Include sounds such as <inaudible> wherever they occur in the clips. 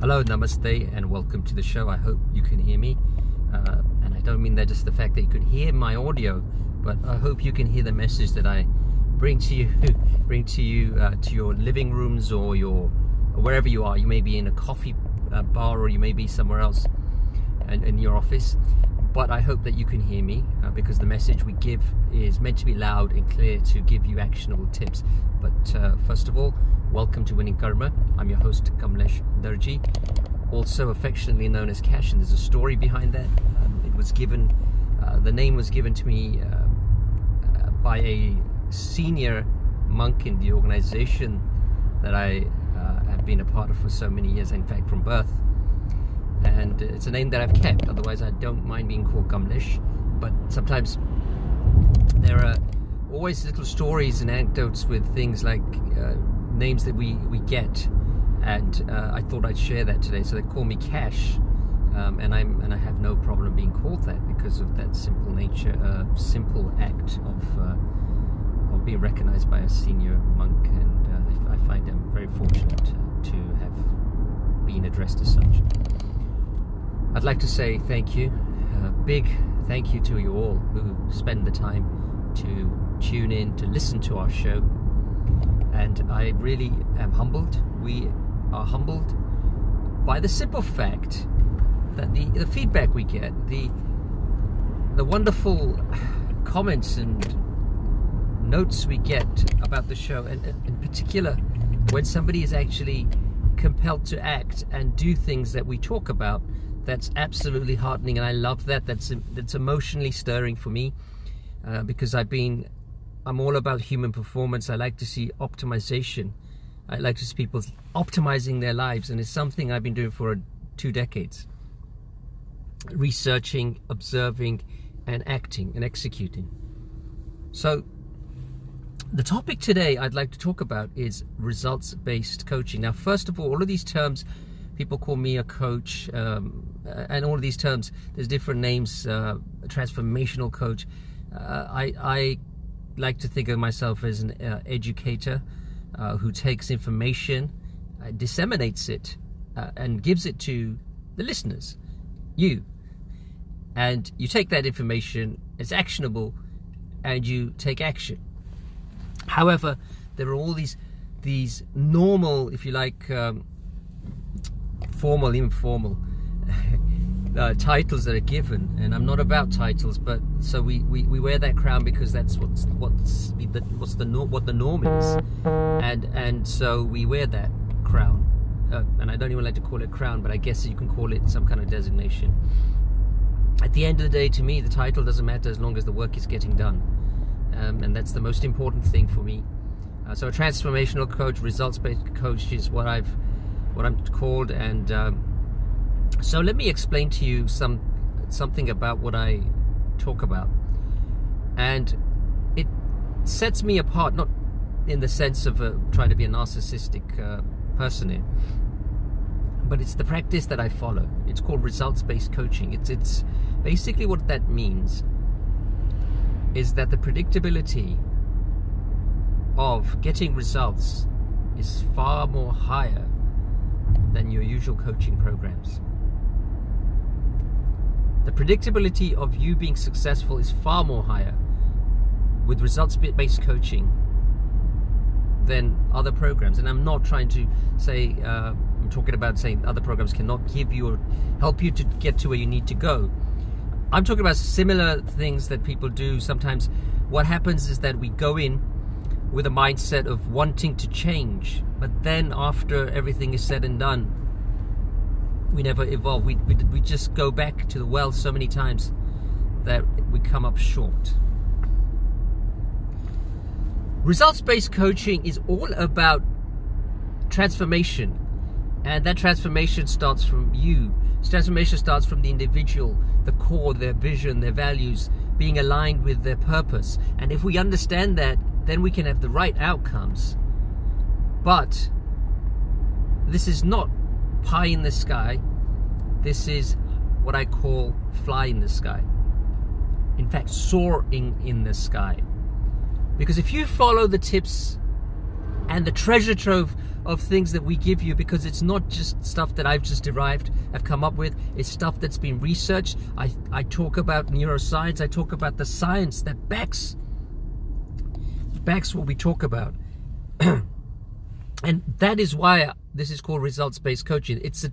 Hello, namaste, and welcome to the show. I hope you can hear me. Uh, and I don't mean that just the fact that you can hear my audio, but I hope you can hear the message that I bring to you, <laughs> bring to you uh, to your living rooms or your or wherever you are. You may be in a coffee uh, bar or you may be somewhere else, and in your office. But I hope that you can hear me uh, because the message we give is meant to be loud and clear to give you actionable tips. But uh, first of all, welcome to Winning Karma. I'm your host, Kamlesh Darji, also affectionately known as Cash, and there's a story behind that. Um, it was given, uh, the name was given to me uh, uh, by a senior monk in the organization that I uh, have been a part of for so many years, in fact, from birth and it's a name that I've kept. Otherwise, I don't mind being called Kamlesh. But sometimes there are always little stories and anecdotes with things like uh, names that we we get, and uh, I thought I'd share that today. So they call me Cash, um, and I'm and I have no problem being called that because of that simple nature, uh, simple act of uh, of being recognized by a senior monk, and uh, I, I find I'm very fortunate to have been addressed as such. I'd like to say thank you, a big thank you to you all who spend the time to tune in, to listen to our show. And I really am humbled. We are humbled by the simple fact that the, the feedback we get, the the wonderful comments and notes we get about the show, and in particular, when somebody is actually compelled to act and do things that we talk about that's absolutely heartening, and I love that. That's that's emotionally stirring for me uh, because I've been I'm all about human performance. I like to see optimization. I like to see people optimizing their lives, and it's something I've been doing for two decades. Researching, observing, and acting and executing. So, the topic today I'd like to talk about is results based coaching. Now, first of all, all of these terms people call me a coach, um, and all of these terms. There's different names. Uh, transformational coach. Uh, I, I like to think of myself as an uh, educator uh, who takes information, uh, disseminates it, uh, and gives it to the listeners, you. And you take that information, it's actionable, and you take action. However, there are all these these normal, if you like, um, formal, informal <laughs> uh, titles that are given. And I'm not about titles, but so we, we, we wear that crown because that's what's what's the, what's the what the norm is, and and so we wear that crown. Uh, and I don't even like to call it crown, but I guess you can call it some kind of designation. At the end of the day, to me, the title doesn't matter as long as the work is getting done, um, and that's the most important thing for me. Uh, so, a transformational coach, results-based coach, is what I've what I'm called. And um, so let me explain to you some something about what I talk about. And it sets me apart, not in the sense of uh, trying to be a narcissistic uh, person here, but it's the practice that I follow. It's called results-based coaching. It's it's basically what that means is that the predictability of getting results is far more higher than your usual coaching programs. The predictability of you being successful is far more higher with results based coaching than other programs. And I'm not trying to say, uh, I'm talking about saying other programs cannot give you or help you to get to where you need to go. I'm talking about similar things that people do. Sometimes what happens is that we go in with a mindset of wanting to change, but then after everything is said and done, we never evolve. We, we, we just go back to the well so many times that we come up short. Results based coaching is all about transformation, and that transformation starts from you. Transformation starts from the individual, the core, their vision, their values, being aligned with their purpose. And if we understand that, then we can have the right outcomes. But this is not pie in the sky. This is what I call fly in the sky. In fact, soaring in the sky. Because if you follow the tips and the treasure trove of things that we give you because it's not just stuff that I've just derived, I've come up with. It's stuff that's been researched. I, I talk about neuroscience. I talk about the science that backs backs what we talk about. <clears throat> and that is why this is called results-based coaching. It's a,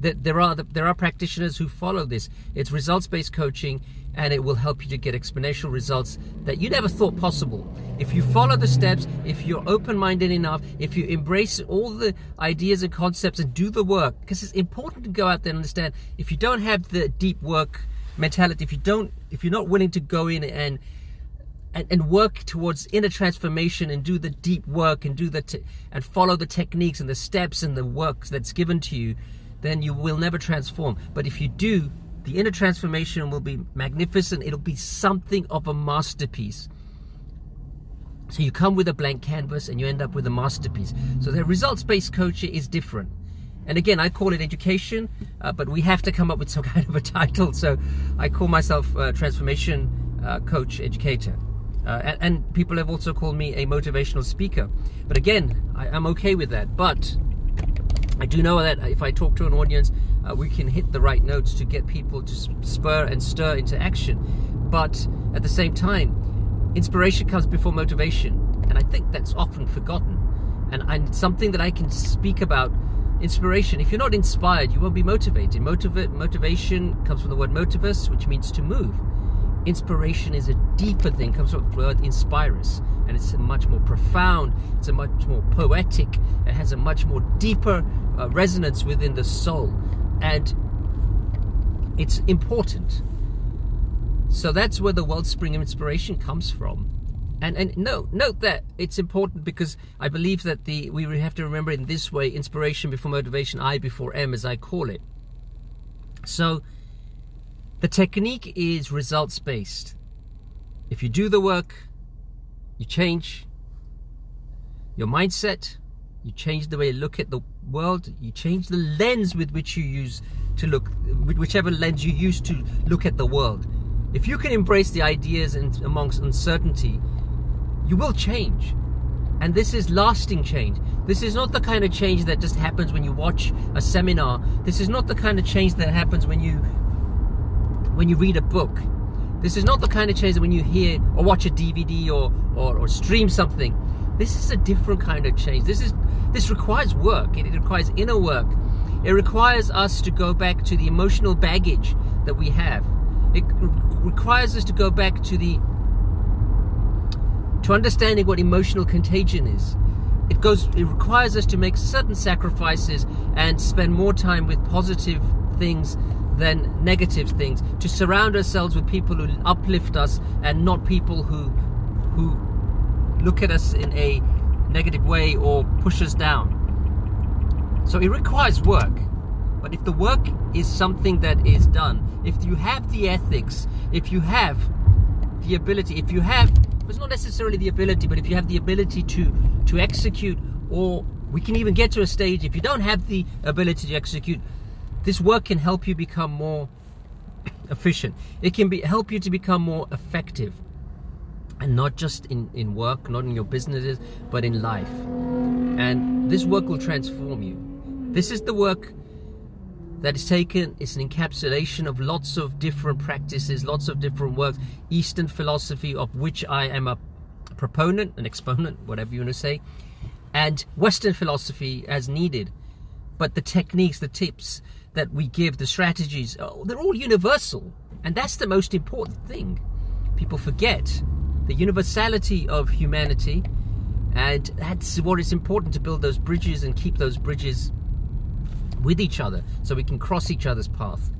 there are there are practitioners who follow this. It's results-based coaching, and it will help you to get exponential results that you never thought possible. If you follow the steps, if you're open-minded enough, if you embrace all the ideas and concepts and do the work, because it's important to go out there and understand. If you don't have the deep work mentality, if you don't, if you're not willing to go in and and, and, work towards inner transformation and do the deep work and do the te- and follow the techniques and the steps and the work that's given to you then you will never transform. But if you do, the inner transformation will be magnificent. It'll be something of a masterpiece. So you come with a blank canvas and you end up with a masterpiece. So the results-based coaching is different. And again, I call it education, uh, but we have to come up with some <laughs> kind of a title. So I call myself a transformation uh, coach educator. Uh, and, and, people have also called me a motivational speaker. But again, I, am okay with that. But I do know that if I talk to an audience, uh, we can hit the right notes to get people to spur and stir into action. But at the same time, inspiration comes before motivation. And I think that's often forgotten. And, and something that I can speak about inspiration. If you're not inspired, you won't be motivated. Motiva- motivation comes from the word motivus, which means to move inspiration is a deeper thing, comes from the word inspirus, and it's much more profound, it's a much more poetic, it has a much more deeper uh, resonance within the soul, and it's important. So that's where the wellspring of inspiration comes from. And and no, note that it's important because I believe that the we have to remember in this way inspiration before motivation, I before M, as I call it. So the technique is results based. If you do the work, you change your mindset, you change the way you look at the world, you change the lens with which you use to look, whichever lens you use to look at the world. If you can embrace the ideas and amongst uncertainty, you will change. And this is lasting change. This is not the kind of change that just happens when you watch a seminar. This is not the kind of change that happens when you when you read a book. This is not the kind of change that when you hear or watch a DVD or, or, or stream something. This is a different kind of change. This is this requires work. It, it requires inner work. It requires us to go back to the emotional baggage that we have. It requires us to go back to the to understanding what emotional contagion is. It goes it requires us to make certain sacrifices and spend more time with positive things than negative things. To surround ourselves with people who uplift us and not people who who look at us in a negative way or push us down. So it requires work. But if the work is something that is done, if you have the ethics, if you have the ability, if you have it's not necessarily the ability, but if you have the ability to to execute or we can even get to a stage if you don't have the ability to execute this work can help you become more efficient. It can be help you to become more effective. And not just in, in work, not in your businesses, but in life. And this work will transform you. This is the work that is taken, it's an encapsulation of lots of different practices, lots of different works, Eastern philosophy, of which I am a proponent, an exponent, whatever you want to say, and Western philosophy as needed. But the techniques, the tips, that we give, the strategies, oh, they're all universal. And that's the most important thing. People forget the universality of humanity. And that's what is important to build those bridges and keep those bridges with each other so we can cross each other's path.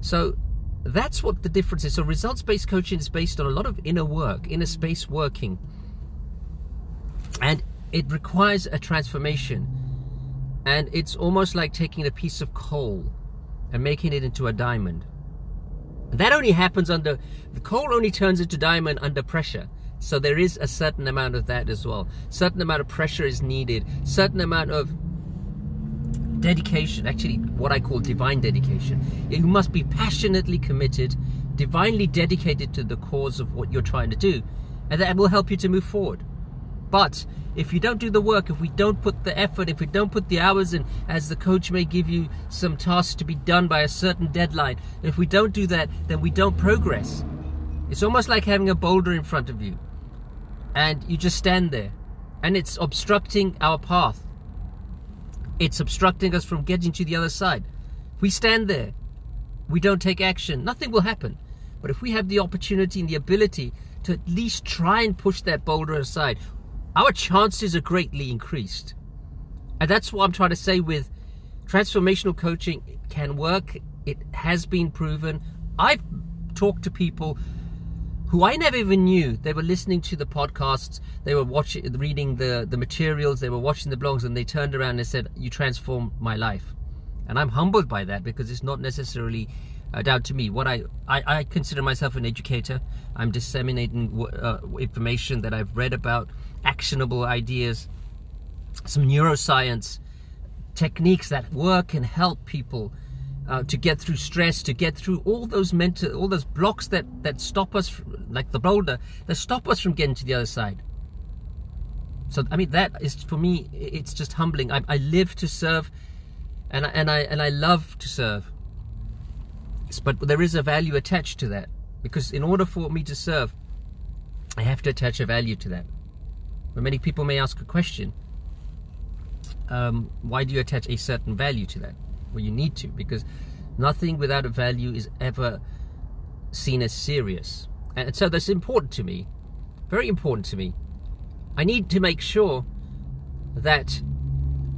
So that's what the difference is. So results based coaching is based on a lot of inner work, inner space working. And it requires a transformation and it's almost like taking a piece of coal and making it into a diamond. That only happens under the coal only turns into diamond under pressure. So there is a certain amount of that as well. Certain amount of pressure is needed. Certain amount of dedication, actually what I call divine dedication. You must be passionately committed, divinely dedicated to the cause of what you're trying to do, and that will help you to move forward. But if you don't do the work, if we don't put the effort, if we don't put the hours in, as the coach may give you some tasks to be done by a certain deadline, if we don't do that, then we don't progress. It's almost like having a boulder in front of you and you just stand there and it's obstructing our path. It's obstructing us from getting to the other side. We stand there, we don't take action, nothing will happen. But if we have the opportunity and the ability to at least try and push that boulder aside, our chances are greatly increased. And that's what I'm trying to say with transformational coaching can work. It has been proven. I've talked to people who I never even knew. They were listening to the podcasts, they were watching, reading the, the materials, they were watching the blogs, and they turned around and said, You transformed my life. And I'm humbled by that because it's not necessarily uh, down to me. What I, I, I, consider myself an educator. I'm disseminating uh, information that I've read about, actionable ideas, some neuroscience techniques that work and help people uh, to get through stress, to get through all those mental, all those blocks that that stop us, like the boulder, that stop us from getting to the other side. So I mean, that is for me, it's just humbling. I, I live to serve, and I, and I and I love to serve. But there is a value attached to that because in order for me to serve, I have to attach a value to that. But many people may ask a question: um, Why do you attach a certain value to that? Well, you need to because nothing without a value is ever seen as serious. And so that's important to me, very important to me. I need to make sure that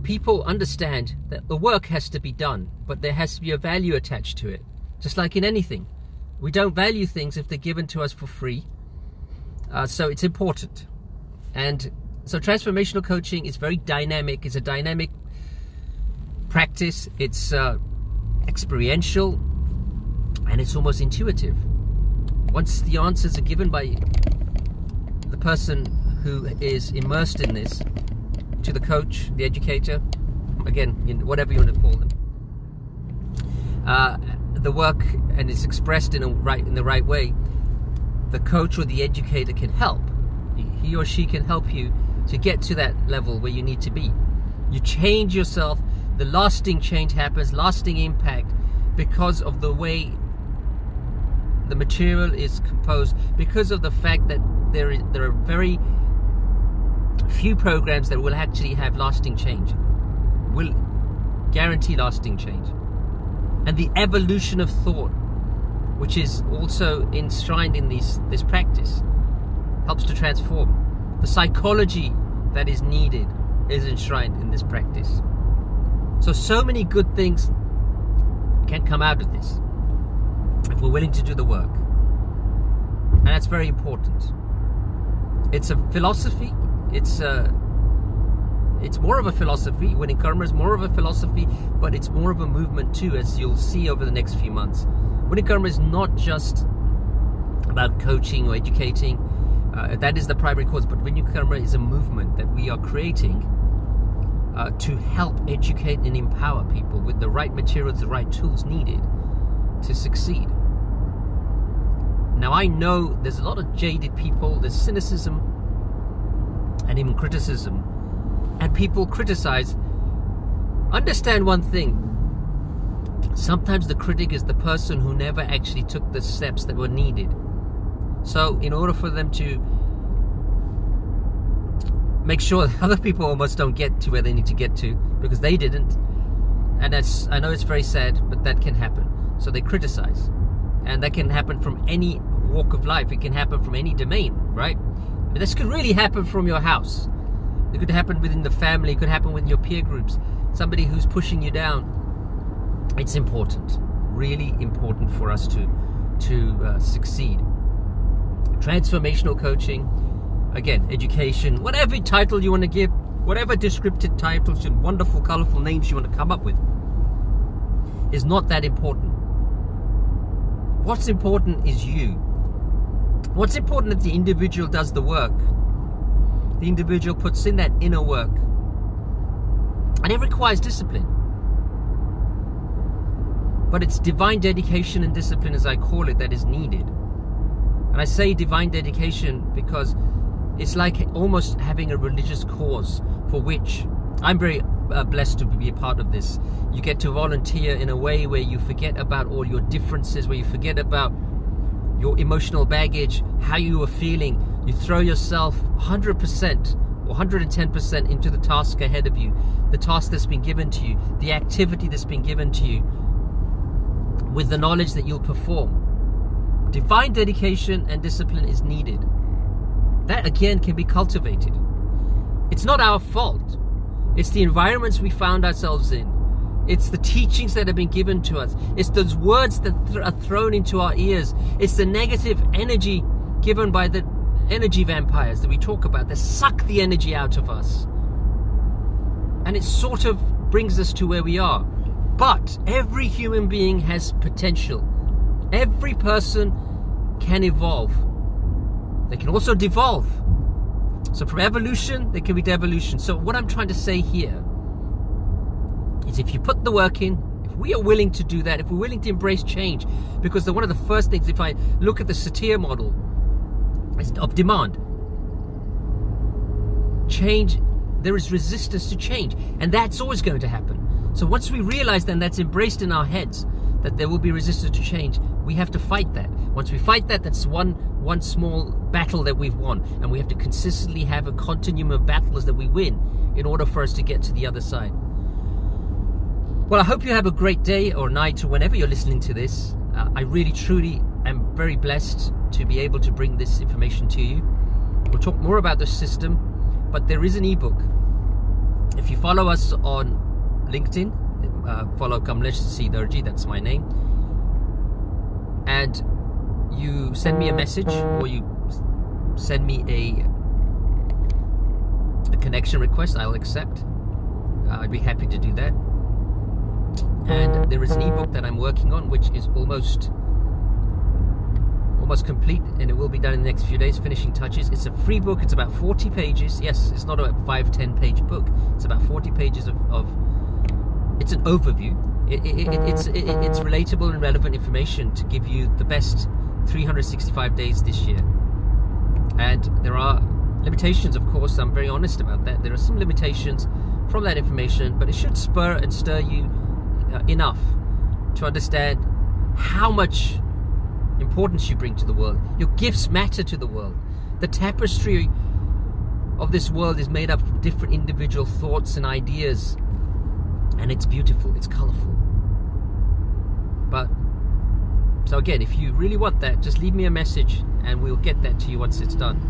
people understand that the work has to be done, but there has to be a value attached to it. Just like in anything, we don't value things if they're given to us for free. Uh, so it's important. And so transformational coaching is very dynamic. It's a dynamic practice, it's uh, experiential, and it's almost intuitive. Once the answers are given by the person who is immersed in this to the coach, the educator, again, whatever you want to call them, uh, the work and it's expressed in a right in the right way, the coach or the educator can help. He or she can help you to get to that level where you need to be. You change yourself the lasting change happens, lasting impact, because of the way the material is composed, because of the fact that there is there are very few programs that will actually have lasting change, will guarantee lasting change, and the evolution of thought, which is also enshrined in this this practice, helps to transform. The psychology that is needed is enshrined in this practice. So, so many good things can come out of this if we're willing to do the work. And that's very important. It's a philosophy. It's a it's more of a philosophy. Winning karma is more of a philosophy, but it's more of a movement too, as you'll see over the next few months. Winning karma is not just about coaching or educating. Uh, that is the primary cause, but winning karma is a movement that we are creating uh, to help educate and empower people with the right materials, the right tools needed to succeed. Now, I know there's a lot of jaded people, there's cynicism and even criticism, and people criticize. Understand one thing sometimes the critic is the person who never actually took the steps that were needed. So, in order for them to make sure <laughs> other people almost don't get to where they need to get to because they didn't. And that's I know it's very sad, but that can happen. So they criticize. And that can happen from any walk of life. It can happen from any domain, right? But this could really happen from your house. It could happen within the family, it could happen with your peer groups, somebody who's pushing you down. It's important, really important for us to to uh, succeed. Transformational coaching again, education, whatever title you want to give, whatever descriptive titles and wonderful, colorful names you want to come up with, is not that important. What's important is you. What's important is the individual does the work. The individual puts in that inner work. And it requires discipline. But it's divine dedication and discipline, as I call it, that is needed. And I say divine dedication because it's like almost having a religious cause for which I'm very uh, blessed to be a part of this. You get to volunteer in a way where you forget about all your differences, where you forget about your emotional baggage, how you are feeling. You throw yourself 100% or 110% into the task ahead of you, the task that's been given to you, the activity that's been given to you, with the knowledge that you'll perform. Divine dedication and discipline is needed. That again can be cultivated. It's not our fault. It's the environments we found ourselves in. It's the teachings that have been given to us. It's those words that th- are thrown into our ears. It's the negative energy given by the energy vampires that we talk about that suck the energy out of us. And it sort of brings us to where we are. But every human being has potential. Every person can evolve. They can also devolve. So from evolution, there can be devolution. So what I'm trying to say here is if you put the work in, if we are willing to do that, if we're willing to embrace change, because the, one of the first things, if I look at the Satir model of demand, change, there is resistance to change, and that's always going to happen. So once we realize then that's embraced in our heads, that there will be resistance to change, we have to fight that. Once we fight that, that's one one small battle that we've won, and we have to consistently have a continuum of battles that we win in order for us to get to the other side. Well, I hope you have a great day or night or whenever you're listening to this. Uh, I really, truly am very blessed to be able to bring this information to you. We'll talk more about the system, but there is an ebook. If you follow us on LinkedIn, uh, follow Kamlesh Sidarji, that's my name, and you send me a message or you send me a, a connection request, I'll accept. Uh, I'd be happy to do that. And there is an ebook that I'm working on which is almost almost complete and it will be done in the next few days finishing touches. It's a free book. It's about 40 pages. Yes it's not a 5 10 page book. It's about 40 pages of, of it's an overview it, it, it, it's it's relatable and relevant information to give you the best 365 days this year and there are limitations of course I'm very honest about that there are some limitations from that information but it should spur and stir you uh, enough to understand how much importance you bring to the world. Your gifts matter to the world. The tapestry of this world is made up of different individual thoughts and ideas, and it's beautiful, it's colorful. But, so again, if you really want that, just leave me a message and we'll get that to you once it's done.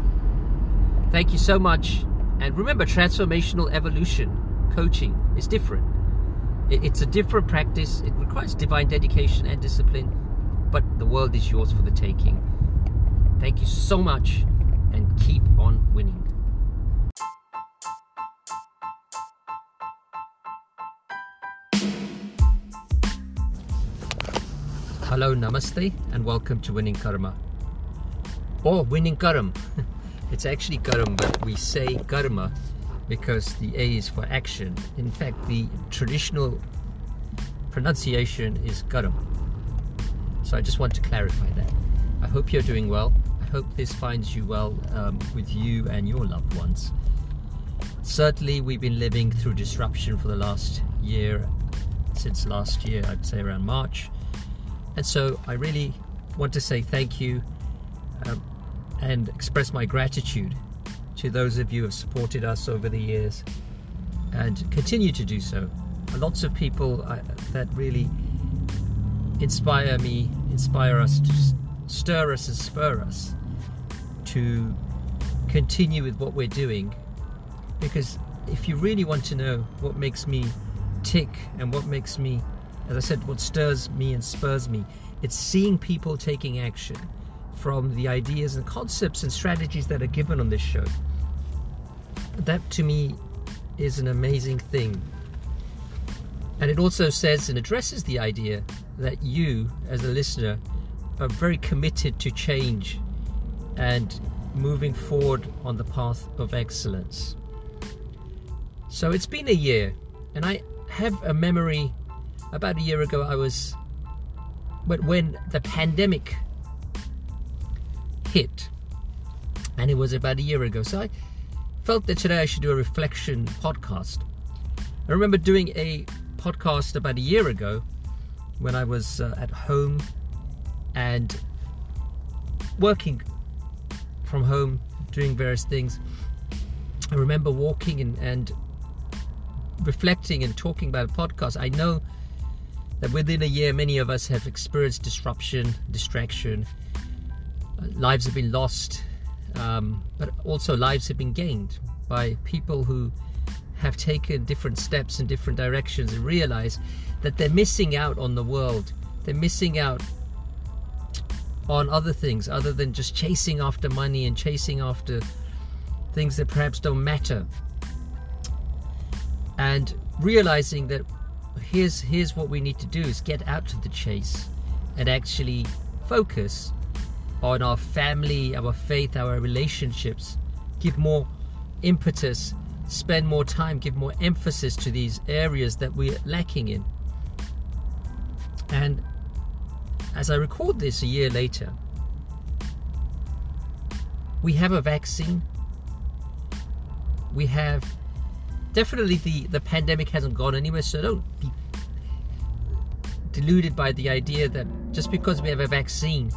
Thank you so much. And remember, transformational evolution coaching is different. It's a different practice. It requires divine dedication and discipline, but the world is yours for the taking. Thank you so much and keep on winning. Hello, namaste, and welcome to Winning Karma. Or Winning Karam. <laughs> it's actually Karam, but we say Karma because the A is for action. In fact, the traditional pronunciation is Garam. So I just want to clarify that. I hope you're doing well. I hope this finds you well um, with you and your loved ones. Certainly, we've been living through disruption for the last year, since last year, I'd say around March. And so I really want to say thank you um, and express my gratitude to those of you who have supported us over the years and continue to do so. Lots of people uh, that really inspire me, inspire us to stir us and spur us to continue with what we're doing. Because if you really want to know what makes me tick and what makes me, as I said, what stirs me and spurs me, it's seeing people taking action from the ideas and concepts and strategies that are given on this show. That to me is an amazing thing. And it also says and addresses the idea that you, as a listener, are very committed to change and moving forward on the path of excellence. So it's been a year, and I have a memory about a year ago I was but when the pandemic hit And it was about a year ago. So I felt that today I should do a reflection podcast. I remember doing a podcast about a year ago when I was uh, at home and working from home, doing various things. I remember walking and, and reflecting and talking about a podcast. I know that within a year, many of us have experienced disruption, distraction, uh, lives have been lost, um, but also lives have been gained by people who have taken different steps in different directions and realize that they're missing out on the world. They're missing out on other things other than just chasing after money and chasing after things that perhaps don't matter. And realizing that here's here's what we need to do is get out to the chase and actually focus on our family, our faith, our relationships, give more impetus, spend more time, give more emphasis to these areas that we're lacking in. And as I record this a year later, we have a vaccine. We have definitely the, the pandemic hasn't gone anywhere, so don't be deluded by the idea that just because we have a vaccine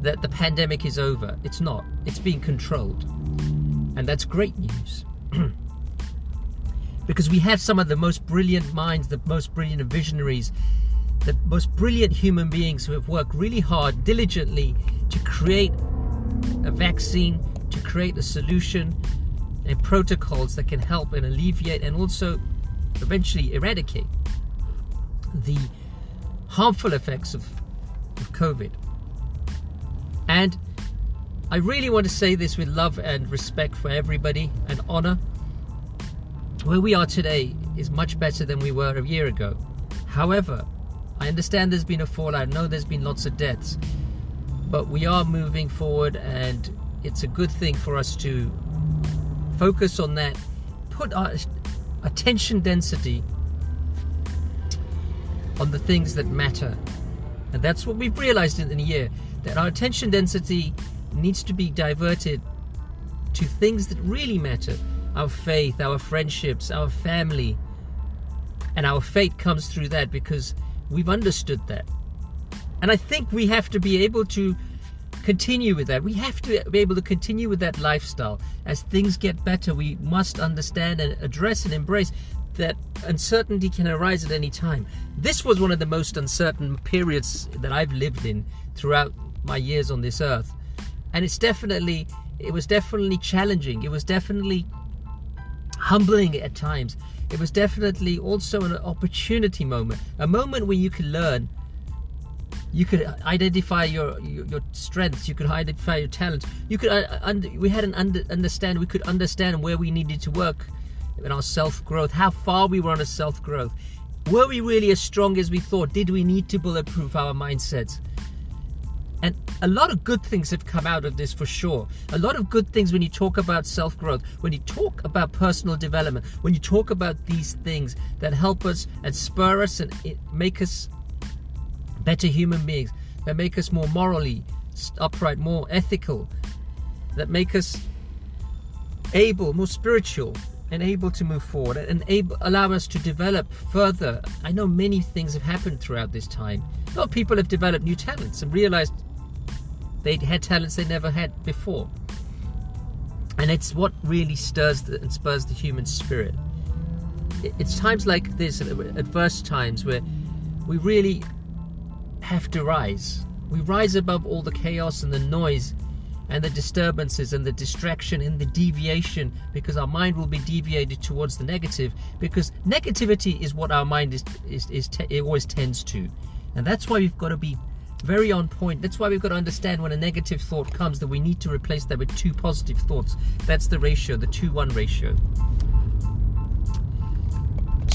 that the pandemic is over. It's not. It's being controlled. And that's great news. <clears throat> because we have some of the most brilliant minds, the most brilliant visionaries, the most brilliant human beings who have worked really hard, diligently to create a vaccine, to create a solution and protocols that can help and alleviate and also eventually eradicate the harmful effects of, of COVID. And I really want to say this with love and respect for everybody and honor. Where we are today is much better than we were a year ago. However, I understand there's been a fallout, I know there's been lots of deaths, but we are moving forward and it's a good thing for us to focus on that, put our attention density on the things that matter. And that's what we've realized in, a year that our attention density needs to be diverted to things that really matter our faith, our friendships, our family. And our faith comes through that because we've understood that. And I think we have to be able to continue with that. We have to be able to continue with that lifestyle. As things get better, we must understand and address and embrace that uncertainty can arise at any time. This was one of the most uncertain periods that I've lived in throughout my years on this earth. And it's definitely, it was definitely challenging. It was definitely humbling at times. It was definitely also an opportunity moment, a moment where you can learn. You could identify your, your, your strengths. You could identify your talents. You could uh, under, we had an under, understand. We could understand where we needed to work in our self growth. How far we were on a self growth. Were we really as strong as we thought? Did we need to bulletproof our mindsets? And a lot of good things have come out of this for sure. A lot of good things when you talk about self growth, when you talk about personal development, when you talk about these things that help us and spur us and make us better human beings, that make us more morally upright, more ethical, that make us able, more spiritual, and able to move forward and able, allow us to develop further. I know many things have happened throughout this time. A lot of people have developed new talents and realized they had talents they never had before. And it's what really stirs the, and spurs the human spirit. It's times like this, uh, adverse times, where we really have to rise. We rise above all the chaos and the noise and the disturbances and the distraction and the deviation because our mind will be deviated towards the negative because negativity is what our mind is, is, is te- it always tends to and that's why we've got to be very on point. That's why we've got to understand when a negative thought comes that we need to replace that with two positive thoughts. That's the ratio, the 2 1 ratio.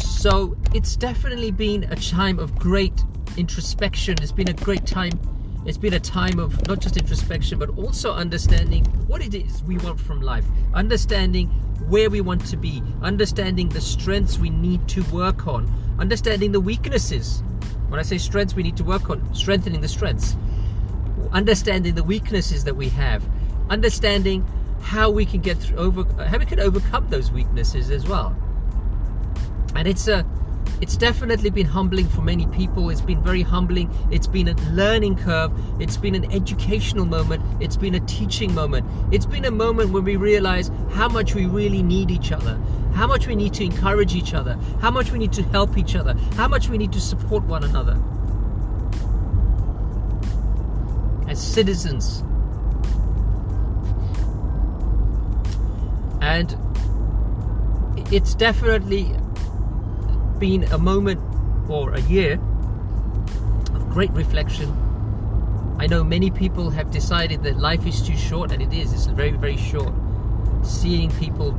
So it's definitely been a time of great introspection. It's been a great time. It's been a time of not just introspection, but also understanding what it is we want from life, understanding where we want to be, understanding the strengths we need to work on, understanding the weaknesses when I say strengths, we need to work on strengthening the strengths, understanding the weaknesses that we have, understanding how we can get through over how we can overcome those weaknesses as well. And it's a it's definitely been humbling for many people. It's been very humbling. It's been a learning curve. It's been an educational moment. It's been a teaching moment. It's been a moment when we realize how much we really need each other, how much we need to encourage each other, how much we need to help each other, how much we need to support one another. As citizens. And it's definitely been a moment or a year of great reflection. I know many people have decided that life is too short, and it is, it's very, very short. Seeing people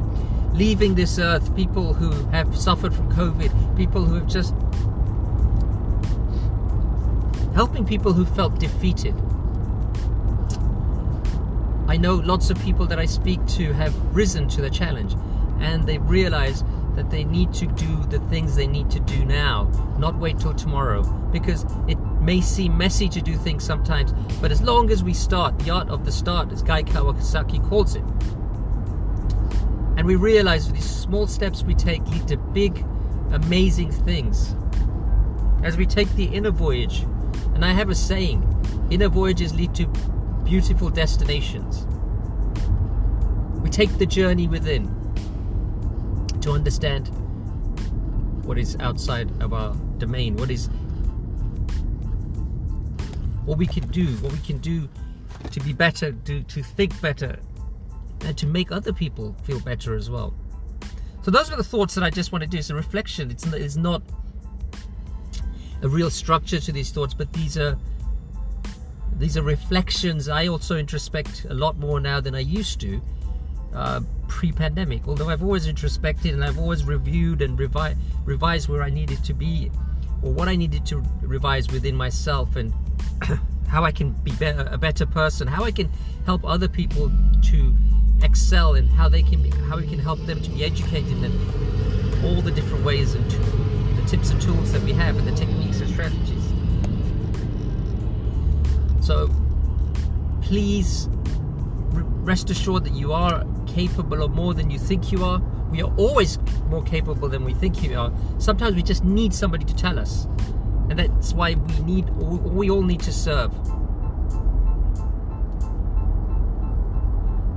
leaving this earth, people who have suffered from COVID, people who have just helping people who felt defeated. I know lots of people that I speak to have risen to the challenge and they've realized that they need to do the things they need to do now, not wait till tomorrow. Because it may seem messy to do things sometimes, but as long as we start, the art of the start, as Guy Kawasaki calls it, and we realize that these small steps we take lead to big, amazing things. As we take the inner voyage, and I have a saying inner voyages lead to beautiful destinations. We take the journey within to understand what is outside of our domain, what is what we can do, what we can do to be better, to, to think better, and to make other people feel better as well. So those are the thoughts that I just want to do. It's a reflection. It's, it's not a real structure to these thoughts, but these are these are reflections. I also introspect a lot more now than I used to uh, pre-pandemic. Although I've always introspected and I've always reviewed and revi- revised where I needed to be, or what I needed to revise within myself, and <clears throat> how I can be, be a better person, how I can help other people to excel, and how they can be, how we can help them to be educated, and all the different ways and the tips and tools that we have, and the techniques and strategies. So please rest assured that you are capable of more than you think you are. We are always more capable than we think we are. Sometimes we just need somebody to tell us. And that's why we need we all need to serve.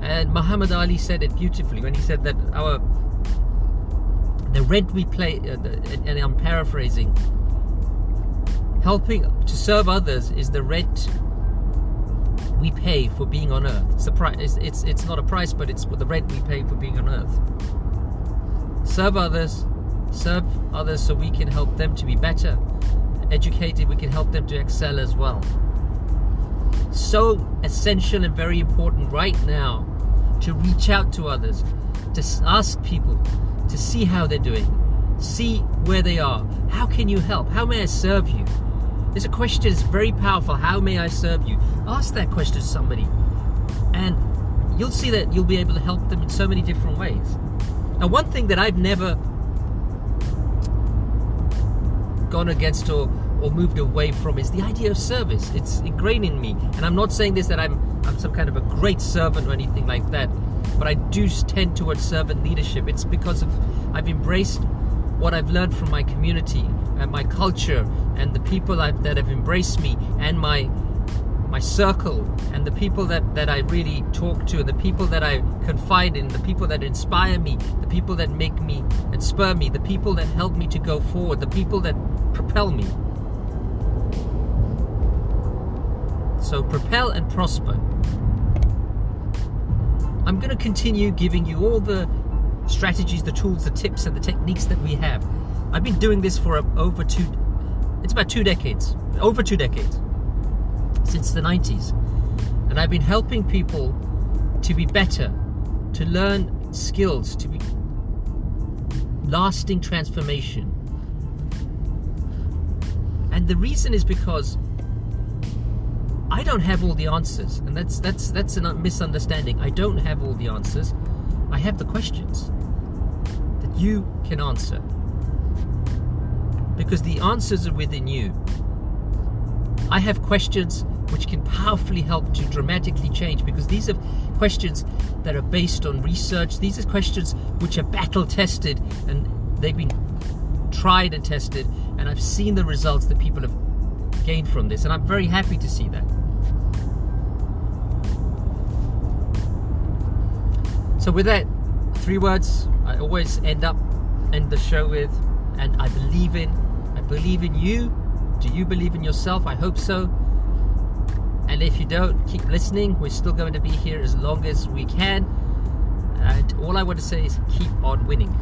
And Muhammad Ali said it beautifully when he said that our the rent we play, uh, the, and I'm paraphrasing, helping to serve others is the rent we pay for being on earth. It's, price, it's, it's, it's not a price, but it's the rent we pay for being on earth. Serve others, serve others so we can help them to be better, educated, we can help them to excel as well. So essential and very important right now to reach out to others, to ask people, to see how they're doing, see where they are. How can you help? How may I serve you? It's a question that's very powerful. How may I serve you? Ask that question to somebody, and you'll see that you'll be able to help them in so many different ways. Now, one thing that I've never gone against or, or moved away from is the idea of service. It's ingrained in me, and I'm not saying this that I'm I'm some kind of a great servant or anything like that, but I do tend towards servant leadership. It's because of I've embraced what I've learned from my community and my culture and the people I've, that have embraced me and my my circle and the people that, that I really talk to, the people that I confide in, the people that inspire me, the people that make me and spur me, the people that help me to go forward, the people that propel me. So propel and prosper. I'm going to continue giving you all the strategies, the tools, the tips, and the techniques that we have. I've been doing this for over two, it's about two decades, over two decades, since the 90s. And I've been helping people to be better, to learn skills, to be lasting transformation. And the reason is because I don't have all the answers, and that's that's that's a misunderstanding. I don't have all the answers. I have the questions that you can answer. Because the answers are within you. I have questions which can powerfully help to dramatically change because these are questions that are based on research. These are questions which are battle tested and they've been tried and tested, and I've seen the results that people have gained from this, and I'm very happy to see that. So with that, three words I always end up end the show with, and I believe in. Believe in you. Do you believe in yourself? I hope so. And if you don't, keep listening. We're still going to be here as long as we can. And all I want to say is keep on winning.